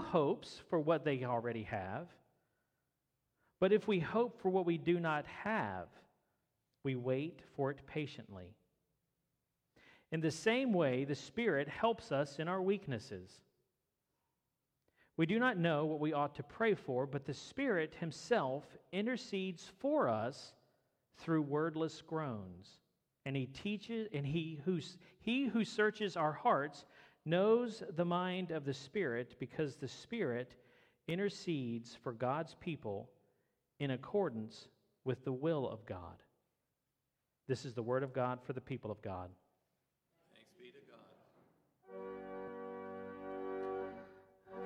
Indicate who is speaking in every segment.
Speaker 1: Hopes for what they already have? But if we hope for what we do not have, we wait for it patiently. In the same way, the Spirit helps us in our weaknesses. We do not know what we ought to pray for, but the Spirit Himself intercedes for us through wordless groans. And He teaches, and He who, he who searches our hearts knows the mind of the Spirit, because the Spirit intercedes for God's people in accordance with the will of God. This is the word of God for the people of God.
Speaker 2: Thanks be to God.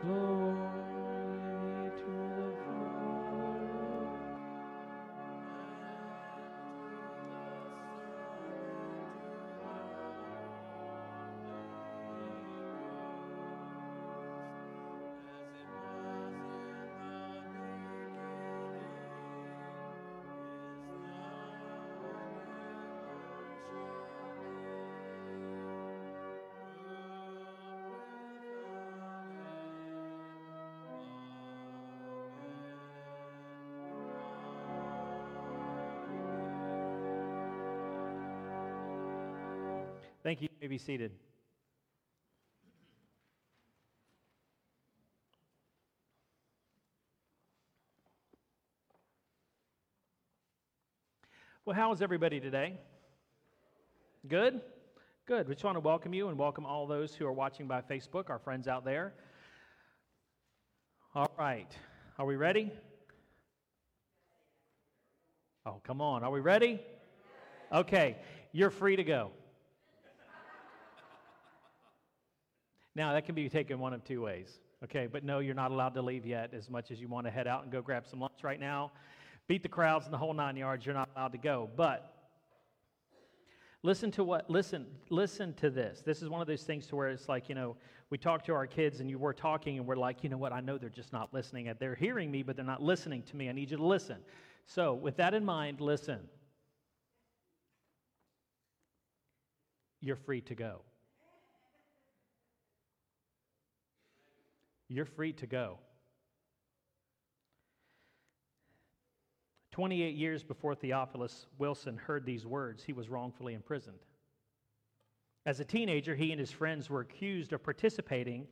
Speaker 1: Glory. May be seated. Well, how is everybody today? Good? Good. We just want to welcome you and welcome all those who are watching by Facebook, our friends out there. All right. Are we ready? Oh, come on. Are we ready? Okay. You're free to go. Now, that can be taken one of two ways, okay? But no, you're not allowed to leave yet as much as you want to head out and go grab some lunch right now. Beat the crowds in the whole nine yards, you're not allowed to go. But listen to what listen listen to this. This is one of those things to where it's like you know we talk to our kids and you were talking and we're like you know what? I know they're just not listening. They're hearing me but they're not listening to me. I need you to listen. So with that in mind listen. You're free to go You're free to go. 28 years before Theophalis Wilson heard these words, he was wrongfully imprisoned. As a teenager, he and his friends were accused of participating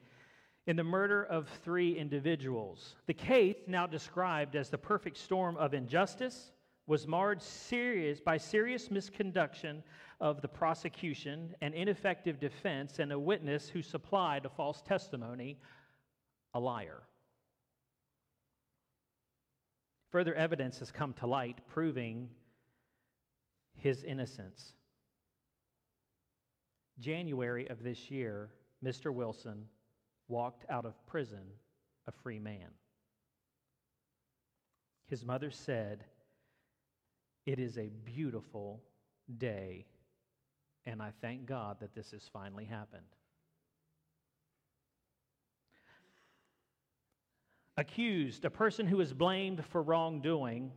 Speaker 1: in the murder of three individuals. The case, now described as the perfect storm of injustice, was marred serious, by serious misconduction of the prosecution, an ineffective defense, and a witness who supplied a false testimony a liar. Further evidence has come to light proving his innocence. January of this year, Mr. Wilson walked out of prison a free man. His mother said, It is a beautiful day, and I thank God that this has finally happened. Accused, a person who is blamed for wrongdoing,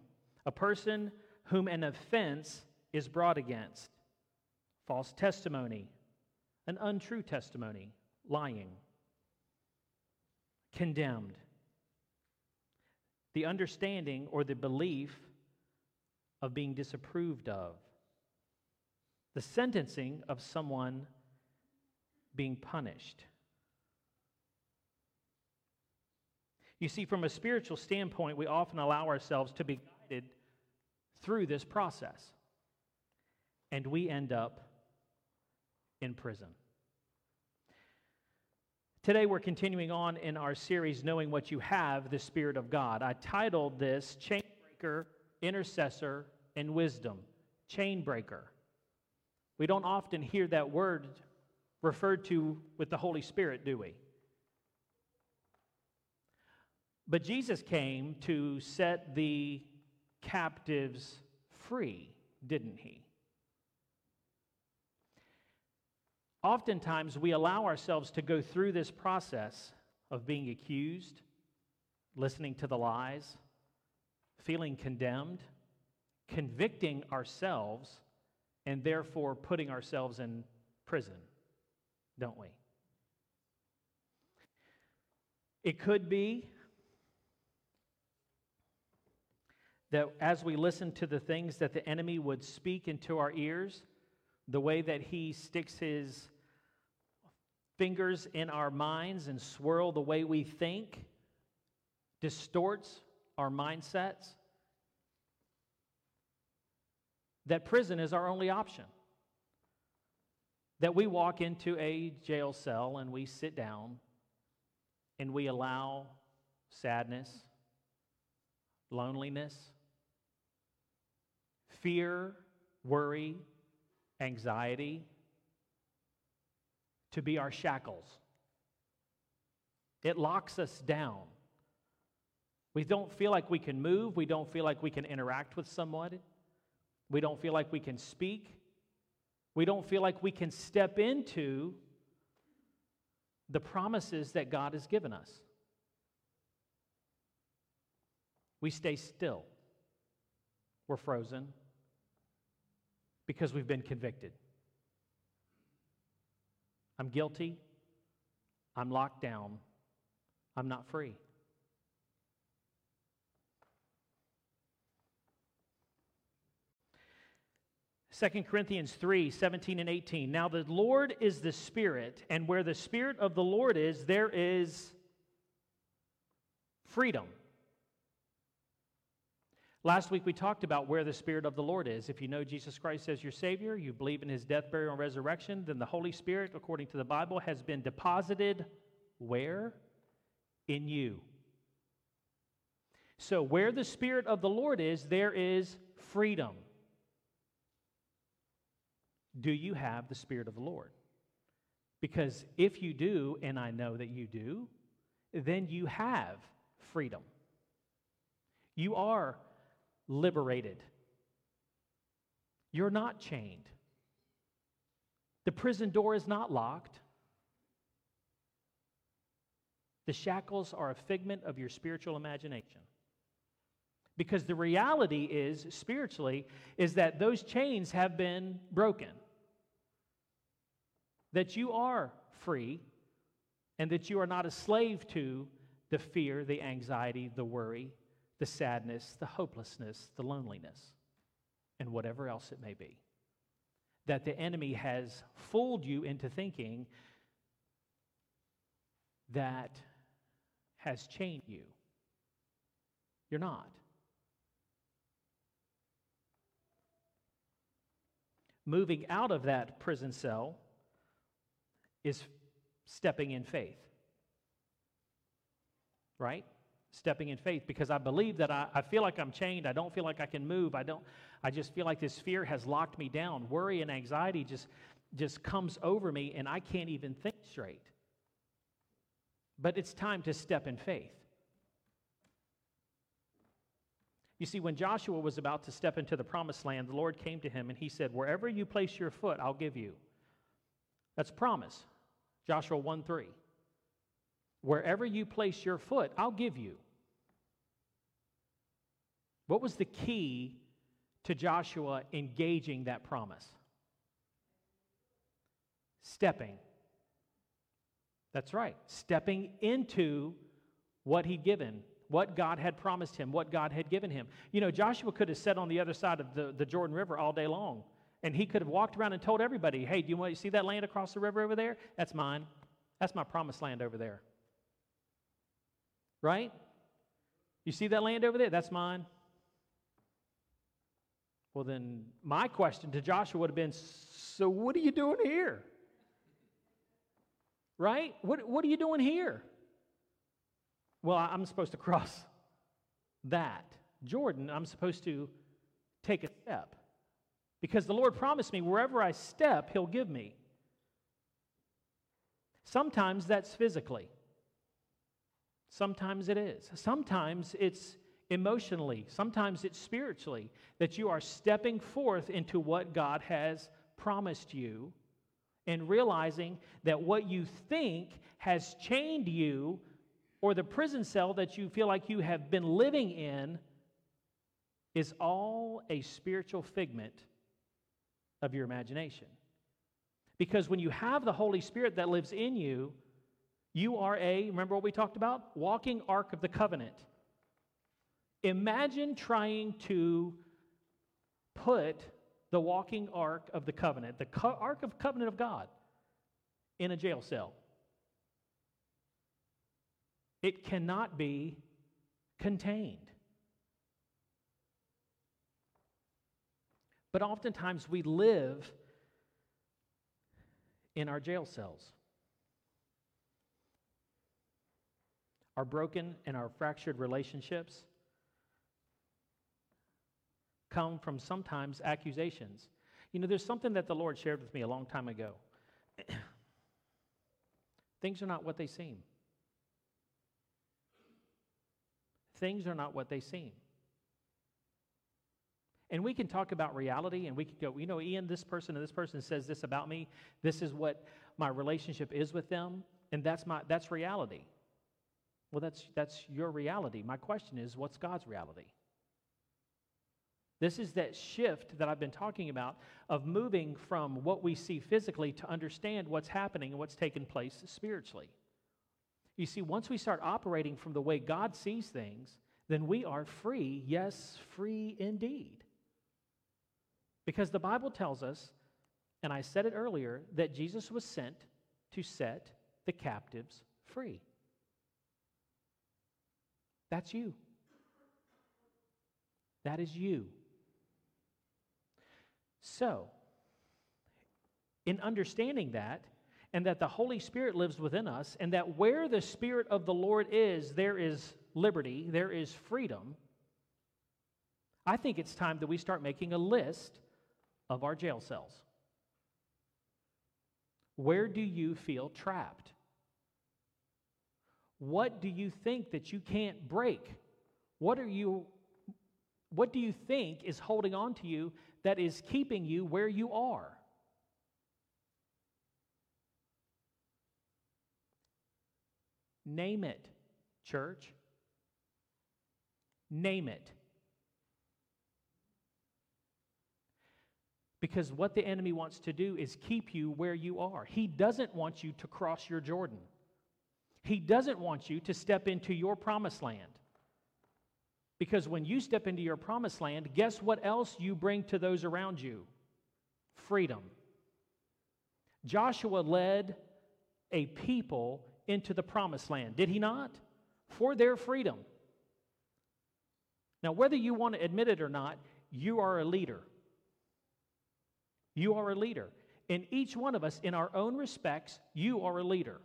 Speaker 1: a person whom an offense is brought against, false testimony, an untrue testimony, lying, condemned, the understanding or the belief of being disapproved of, the sentencing of someone being punished. You see, from a spiritual standpoint, we often allow ourselves to be guided through this process, and we end up in prison. Today, we're continuing on in our series, Knowing What You Have, the Spirit of God. I titled this Chainbreaker, Intercessor, and Wisdom. Chainbreaker. We don't often hear that word referred to with the Holy Spirit, do we? But Jesus came to set the captives free, didn't he? Oftentimes, we allow ourselves to go through this process of being accused, listening to the lies, feeling condemned, convicting ourselves, and therefore putting ourselves in prison, don't we? It could be that as we listen to the things that the enemy would speak into our ears, the way that he sticks his fingers in our minds and swirl the way we think, distorts our mindsets, that prison is our only option. That we walk into a jail cell and we sit down and we allow sadness, loneliness, fear, worry, anxiety to be our shackles. It locks us down. We don't feel like we can move. We don't feel like we can interact with someone. We don't feel like we can speak. We don't feel like we can step into the promises that God has given us. We stay still. We're frozen because we've been convicted. I'm guilty. I'm locked down. I'm not free. Second Corinthians 3 17 and 18. Now the Lord is the Spirit, and where the Spirit of the Lord is, there is freedom. Last week we talked about where the Spirit of the Lord is. If you know Jesus Christ as your Savior, you believe in his death, burial, and resurrection, then the Holy Spirit, according to the Bible, has been deposited where? In you. So, where the Spirit of the Lord is, there is freedom. Do you have the Spirit of the Lord? Because if you do, and I know that you do, then you have freedom. You are liberated. You're not chained. The prison door is not locked. The shackles are a figment of your spiritual imagination. Because the reality is, spiritually, is that those chains have been broken that you are free and that you are not a slave to the fear, the anxiety, the worry, the sadness, the hopelessness, the loneliness, and whatever else it may be. That the enemy has fooled you into thinking that has chained you. You're not. Moving out of that prison cell is stepping in faith. Right? Stepping in faith because I believe that I, I feel like I'm chained. I don't feel like I can move. I don't, I just feel like this fear has locked me down. Worry and anxiety just, just comes over me and I can't even think straight. But it's time to step in faith. You see, when Joshua was about to step into the promised land, the Lord came to him and he said, Wherever you place your foot, I'll give you. That's promise. Joshua 1 3. Wherever you place your foot, I'll give you. What was the key to Joshua engaging that promise? Stepping. That's right. Stepping into what he'd given, what God had promised him, what God had given him. You know, Joshua could have sat on the other side of the, the Jordan River all day long and he could have walked around and told everybody, hey, do you want to see that land across the river over there? That's mine. That's my promised land over there. Right? You see that land over there? That's mine. Well, then my question to Joshua would have been so what are you doing here? Right? What, what are you doing here? Well, I'm supposed to cross that. Jordan, I'm supposed to take a step. Because the Lord promised me wherever I step, He'll give me. Sometimes that's physically, sometimes it is. Sometimes it's emotionally, sometimes it's spiritually that you are stepping forth into what God has promised you and realizing that what you think has chained you or the prison cell that you feel like you have been living in is all a spiritual figment of your imagination. Because when you have the Holy Spirit that lives in you, You are a, remember what we talked about? Walking Ark of the Covenant. Imagine trying to put the walking Ark of the Covenant, the co- Ark of Covenant of God, in a jail cell. It cannot be contained. But oftentimes we live in our jail cells. Our broken and our fractured relationships come from sometimes accusations. You know, there's something that the Lord shared with me a long time ago. Things are not what they seem. Things are not what they seem. And we can talk about reality and we can go, you know, Ian, this person and this person says this about me. This is what my relationship is with them, and that's my that's reality. Well, that's that's your reality. My question is, what's God's reality? This is that shift that I've been talking about of moving from what we see physically to understand what's happening and what's taking place spiritually. You see, once we start operating from the way God sees things, then we are free, yes, free indeed. Because the Bible tells us, and I said it earlier, that Jesus was sent to set the captives free. That's you. That is you. So, in understanding that, and that the Holy Spirit lives within us, and that where the Spirit of the Lord is, there is liberty, there is freedom, I think it's time that we start making a list of our jail cells. Where do you feel trapped? What do you think that you can't break? What are you what do you think is holding on to you that is keeping you where you are? Name it, church. Name it. Because what the enemy wants to do is keep you where you are. He doesn't want you to cross your Jordan. He doesn't want you to step into your promised land. Because when you step into your promised land, guess what else you bring to those around you? Freedom. Joshua led a people into the promised land, did he not? For their freedom. Now, whether you want to admit it or not, you are a leader. You are a leader. In each one of us, in our own respects, you are a leader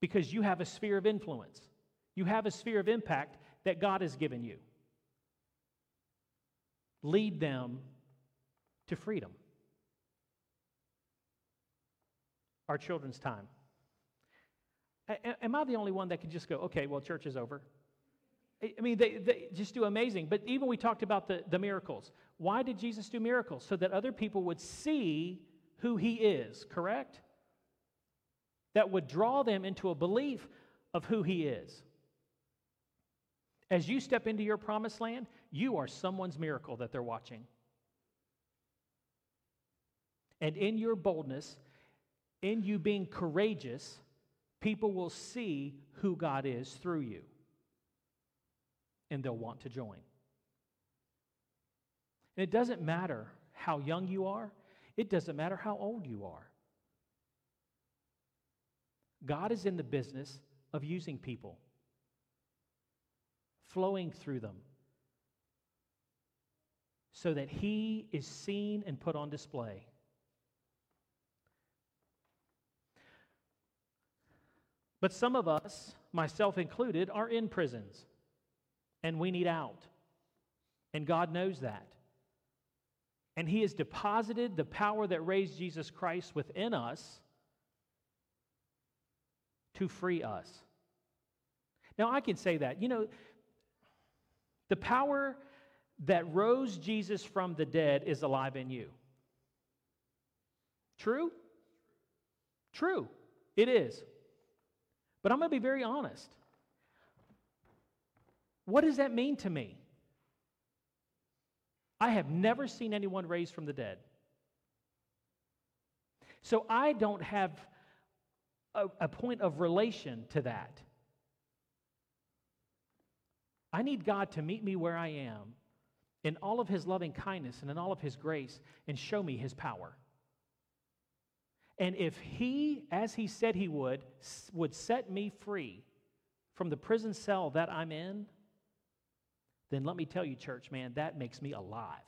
Speaker 1: because you have a sphere of influence. You have a sphere of impact that God has given you. Lead them to freedom. Our children's time. am I the only one that can just go, okay, well, church is over? I mean, they, they just do amazing. But even we talked about the, the miracles. Why did Jesus do miracles? So that other people would see who he is, correct? That would draw them into a belief of who he is. As you step into your promised land, you are someone's miracle that they're watching. And in your boldness, in you being courageous, people will see who God is through you and they'll want to join. And it doesn't matter how young you are, it doesn't matter how old you are. God is in the business of using people, flowing through them, so that He is seen and put on display. But some of us, myself included, are in prisons and we need out. And God knows that. And He has deposited the power that raised Jesus Christ within us to free us. Now, I can say that. You know, the power that rose Jesus from the dead is alive in you. True? True. It is. But I'm going to be very honest. What does that mean to me? I have never seen anyone raised from the dead. So I don't have a, a point of relation to that. I need God to meet me where I am in all of his loving kindness and in all of his grace and show me his power. And if he, as he said he would, would set me free from the prison cell that I'm in, then let me tell you, church, man, that makes me alive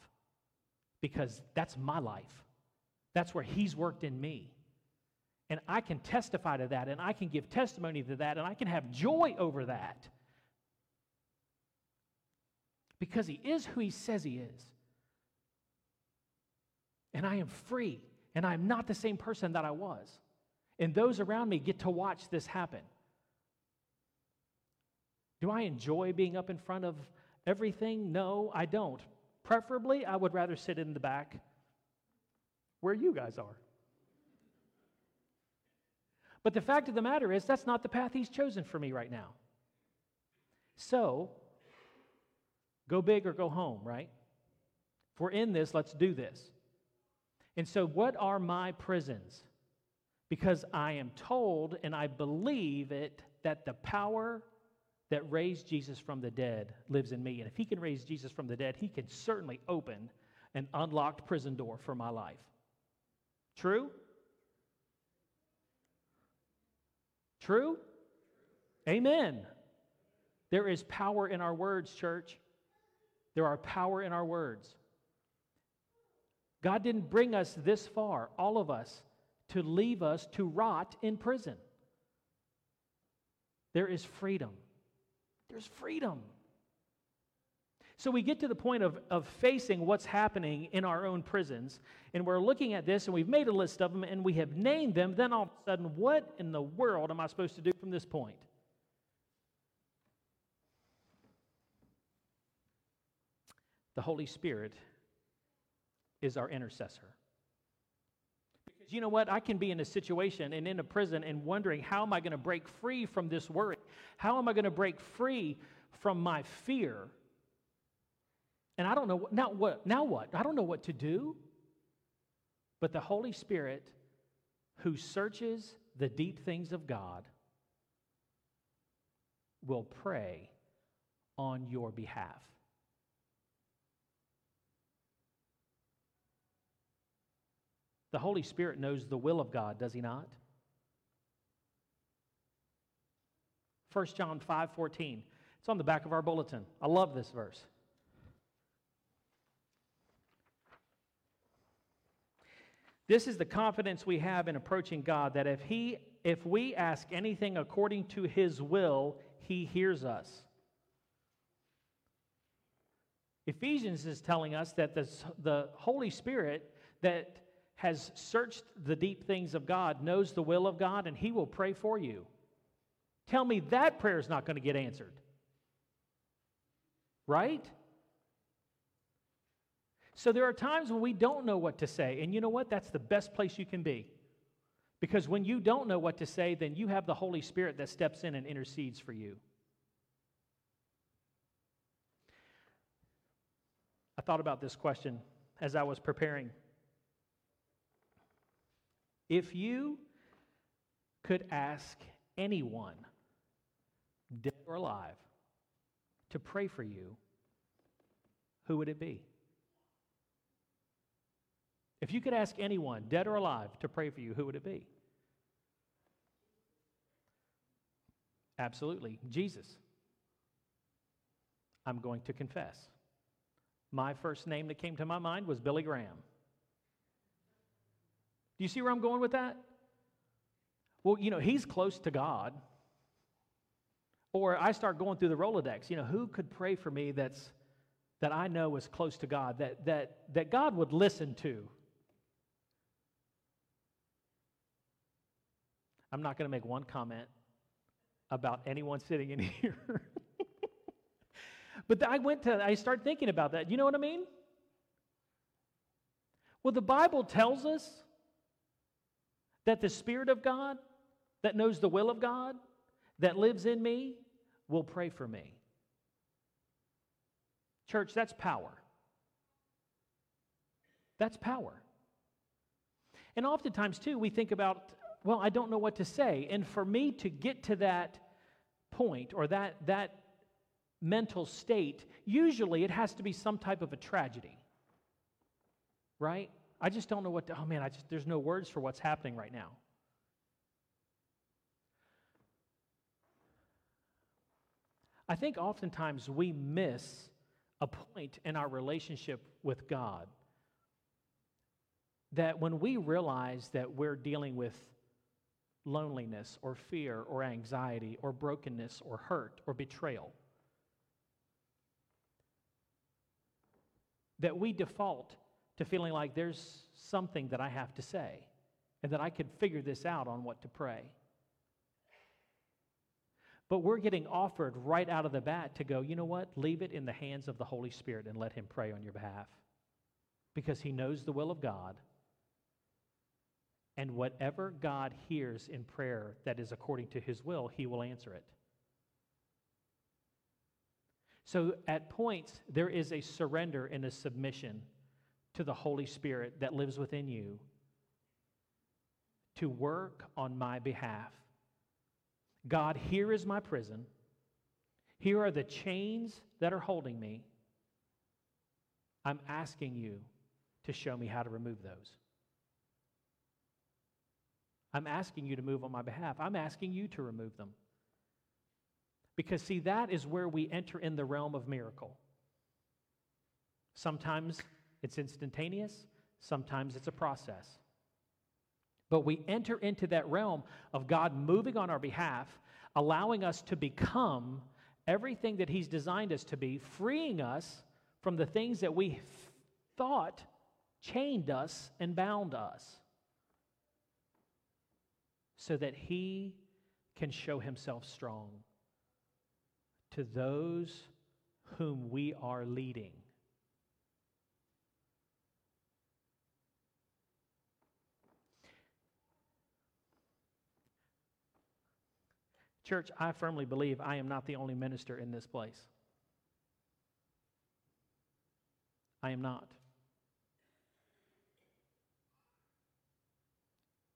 Speaker 1: because that's my life. That's where he's worked in me. And I can testify to that, and I can give testimony to that, and I can have joy over that because he is who he says he is. And I am free, and I am not the same person that I was. And those around me get to watch this happen. Do I enjoy being up in front of everything? No, I don't. Preferably, I would rather sit in the back where you guys are. But the fact of the matter is, that's not the path he's chosen for me right now. So, Go big or go home, right? If we're in this, let's do this. And so, what are my prisons? Because I am told and I believe it that the power that raised Jesus from the dead lives in me. And if he can raise Jesus from the dead, he can certainly open an unlocked prison door for my life. True? True? Amen. There is power in our words, church. There are power in our words. God didn't bring us this far, all of us, to leave us to rot in prison. There is freedom. There's freedom. So we get to the point of, of facing what's happening in our own prisons, and we're looking at this, and we've made a list of them, and we have named them. Then all of a sudden, what in the world am I supposed to do from this point? The Holy Spirit is our intercessor. Because you know what? I can be in a situation and in a prison and wondering, how am I going to break free from this worry? How am I going to break free from my fear? And I don't know, now what? Now what? I don't know what to do. But the Holy Spirit, who searches the deep things of God, will pray on your behalf. The Holy Spirit knows the will of God, does he not? 1 John 5 14. It's on the back of our bulletin. I love this verse. This is the confidence we have in approaching God that if he if we ask anything according to his will, he hears us. Ephesians is telling us that the, the Holy Spirit that has searched the deep things of God, knows the will of God, and he will pray for you. Tell me that prayer is not going to get answered. Right? So there are times when we don't know what to say. And you know what? That's the best place you can be. Because when you don't know what to say, then you have the Holy Spirit that steps in and intercedes for you. I thought about this question as I was preparing if you could ask anyone, dead or alive, to pray for you, who would it be? If you could ask anyone, dead or alive, to pray for you, who would it be? Absolutely, Jesus. I'm going to confess. My first name that came to my mind was Billy Graham. Do you see where I'm going with that? Well, you know, he's close to God. Or I start going through the Rolodex. You know, who could pray for me that's that I know is close to God, that that that God would listen to? I'm not going to make one comment about anyone sitting in here. but I went to I started thinking about that. You know what I mean? Well, the Bible tells us that the Spirit of God, that knows the will of God, that lives in me, will pray for me. Church, that's power. That's power. And oftentimes, too, we think about well, I don't know what to say. And for me to get to that point or that, that mental state, usually it has to be some type of a tragedy, right? I just don't know what to, oh man, I just, there's no words for what's happening right now. I think oftentimes we miss a point in our relationship with God that when we realize that we're dealing with loneliness or fear or anxiety or brokenness or hurt or betrayal, that we default to feeling like there's something that I have to say and that I could figure this out on what to pray. But we're getting offered right out of the bat to go, you know what? Leave it in the hands of the Holy Spirit and let Him pray on your behalf. Because He knows the will of God. And whatever God hears in prayer that is according to His will, He will answer it. So at points, there is a surrender and a submission to the Holy Spirit that lives within you to work on my behalf. God, here is my prison. Here are the chains that are holding me. I'm asking you to show me how to remove those. I'm asking you to move on my behalf. I'm asking you to remove them. Because, see, that is where we enter in the realm of miracle. Sometimes it's instantaneous, sometimes it's a process. But we enter into that realm of God moving on our behalf, allowing us to become everything that He's designed us to be, freeing us from the things that we thought chained us and bound us, so that He can show Himself strong to those whom we are leading. Church, I firmly believe I am not the only minister in this place. I am not.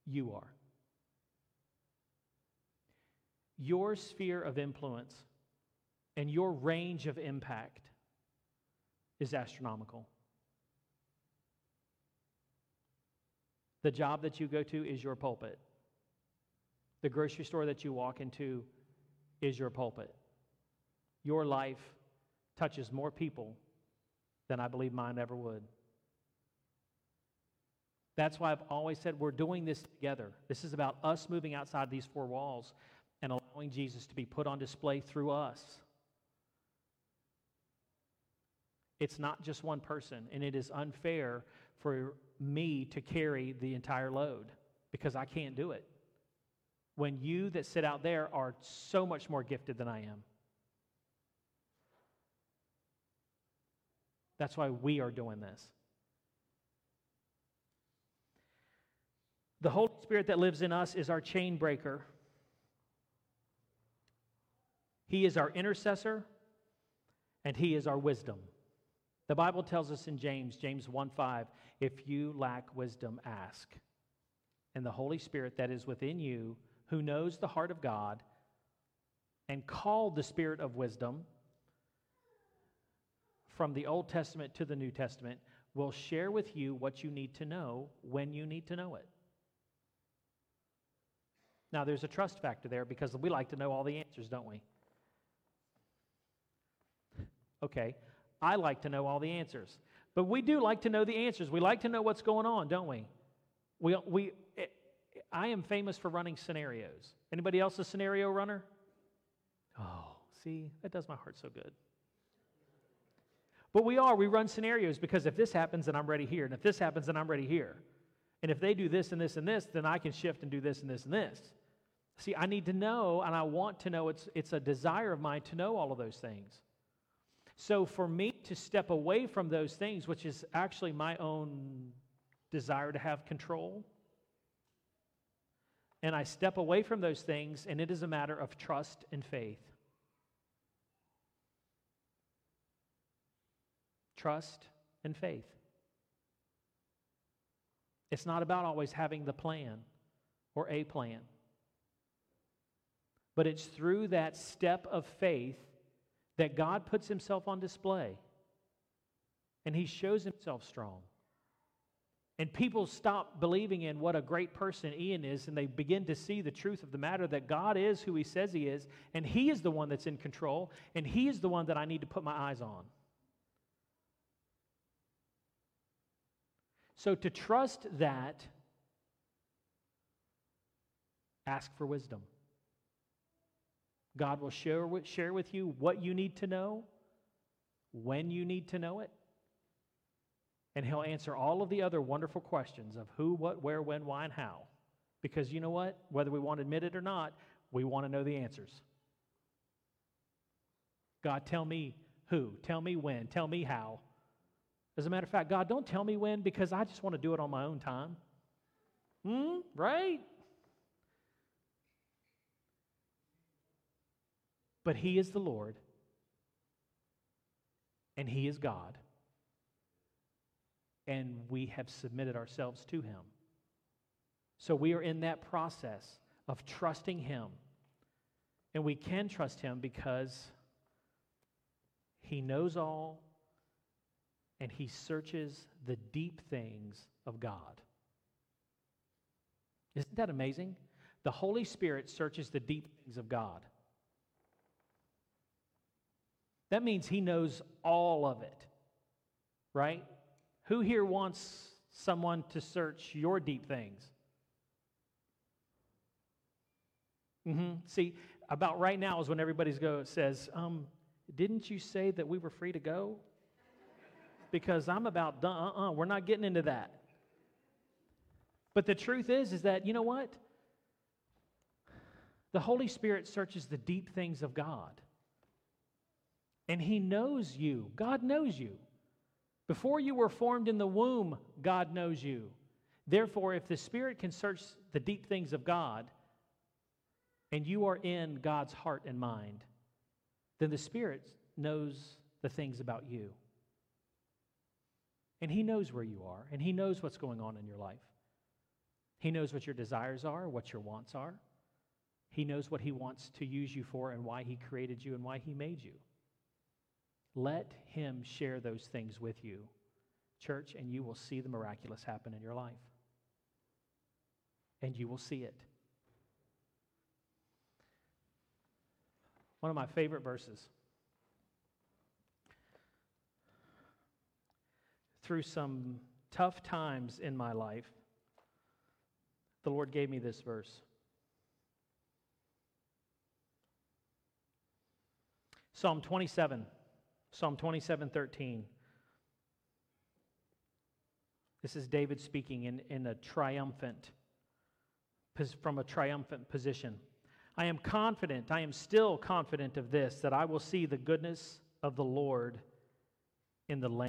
Speaker 1: You are. Your sphere of influence and your range of impact is astronomical. The job that you go to is your pulpit. The grocery store that you walk into is your pulpit. Your life touches more people than I believe mine ever would. That's why I've always said we're doing this together. This is about us moving outside these four walls and allowing Jesus to be put on display through us. It's not just one person, and it is unfair for me to carry the entire load because I can't do it when you that sit out there are so much more gifted than I am. That's why we are doing this. The Holy Spirit that lives in us is our chain breaker. He is our intercessor and he is our wisdom. The Bible tells us in James, James 1 5, if you lack wisdom, ask. And the Holy Spirit that is within you who knows the heart of God and called the spirit of wisdom from the Old Testament to the New Testament will share with you what you need to know when you need to know it. Now, there's a trust factor there because we like to know all the answers, don't we? Okay, I like to know all the answers. But we do like to know the answers. We like to know what's going on, don't we? We, we, I am famous for running scenarios. Anybody else a scenario runner? Oh, see, that does my heart so good. But we are, we run scenarios because if this happens, then I'm ready here. And if this happens, then I'm ready here. And if they do this and this and this, then I can shift and do this and this and this. See, I need to know and I want to know. It's, it's a desire of mine to know all of those things. So for me to step away from those things, which is actually my own desire to have control, and I step away from those things, and it is a matter of trust and faith. Trust and faith. It's not about always having the plan. or a plan. But it's through that step of faith that God puts himself on display and he shows himself strong. And people stop believing in what a great person Ian is, and they begin to see the truth of the matter that God is who he says he is, and he is the one that's in control, and he is the one that I need to put my eyes on. So to trust that, ask for wisdom. God will share with, share with you what you need to know, when you need to know it, and He'll answer all of the other wonderful questions of who, what, where, when, why, and how. Because you know what? Whether we want to admit it or not, we want to know the answers. God, tell me who, tell me when, tell me how. As a matter of fact, God, don't tell me when because I just want to do it on my own time. Hmm? Right? But He is the Lord, and He is God, and we have submitted ourselves to Him. So we are in that process of trusting Him. And we can trust Him because He knows all and He searches the deep things of God. Isn't that amazing? The Holy Spirit searches the deep things of God. That means he knows all of it, right? Who here wants someone to search your deep things? Mm-hmm. See, about right now is when everybody's go says, um, "Didn't you say that we were free to go?" Because I'm about done. Uh-uh, we're not getting into that. But the truth is, is that you know what? The Holy Spirit searches the deep things of God. And He knows you. God knows you. Before you were formed in the womb, God knows you. Therefore, if the Spirit can search the deep things of God, and you are in God's heart and mind, then the Spirit knows the things about you. And He knows where you are, and He knows what's going on in your life. He knows what your desires are, what your wants are. He knows what He wants to use you for, and why He created you, and why He made you. Let Him share those things with you, church, and you will see the miraculous happen in your life. And you will see it. One of my favorite verses. Through some tough times in my life, the Lord gave me this verse. Psalm 27. Psalm 27 13. This is David speaking in, in a triumphant, from a triumphant position. I am confident, I am still confident of this, that I will see the goodness of the Lord in the land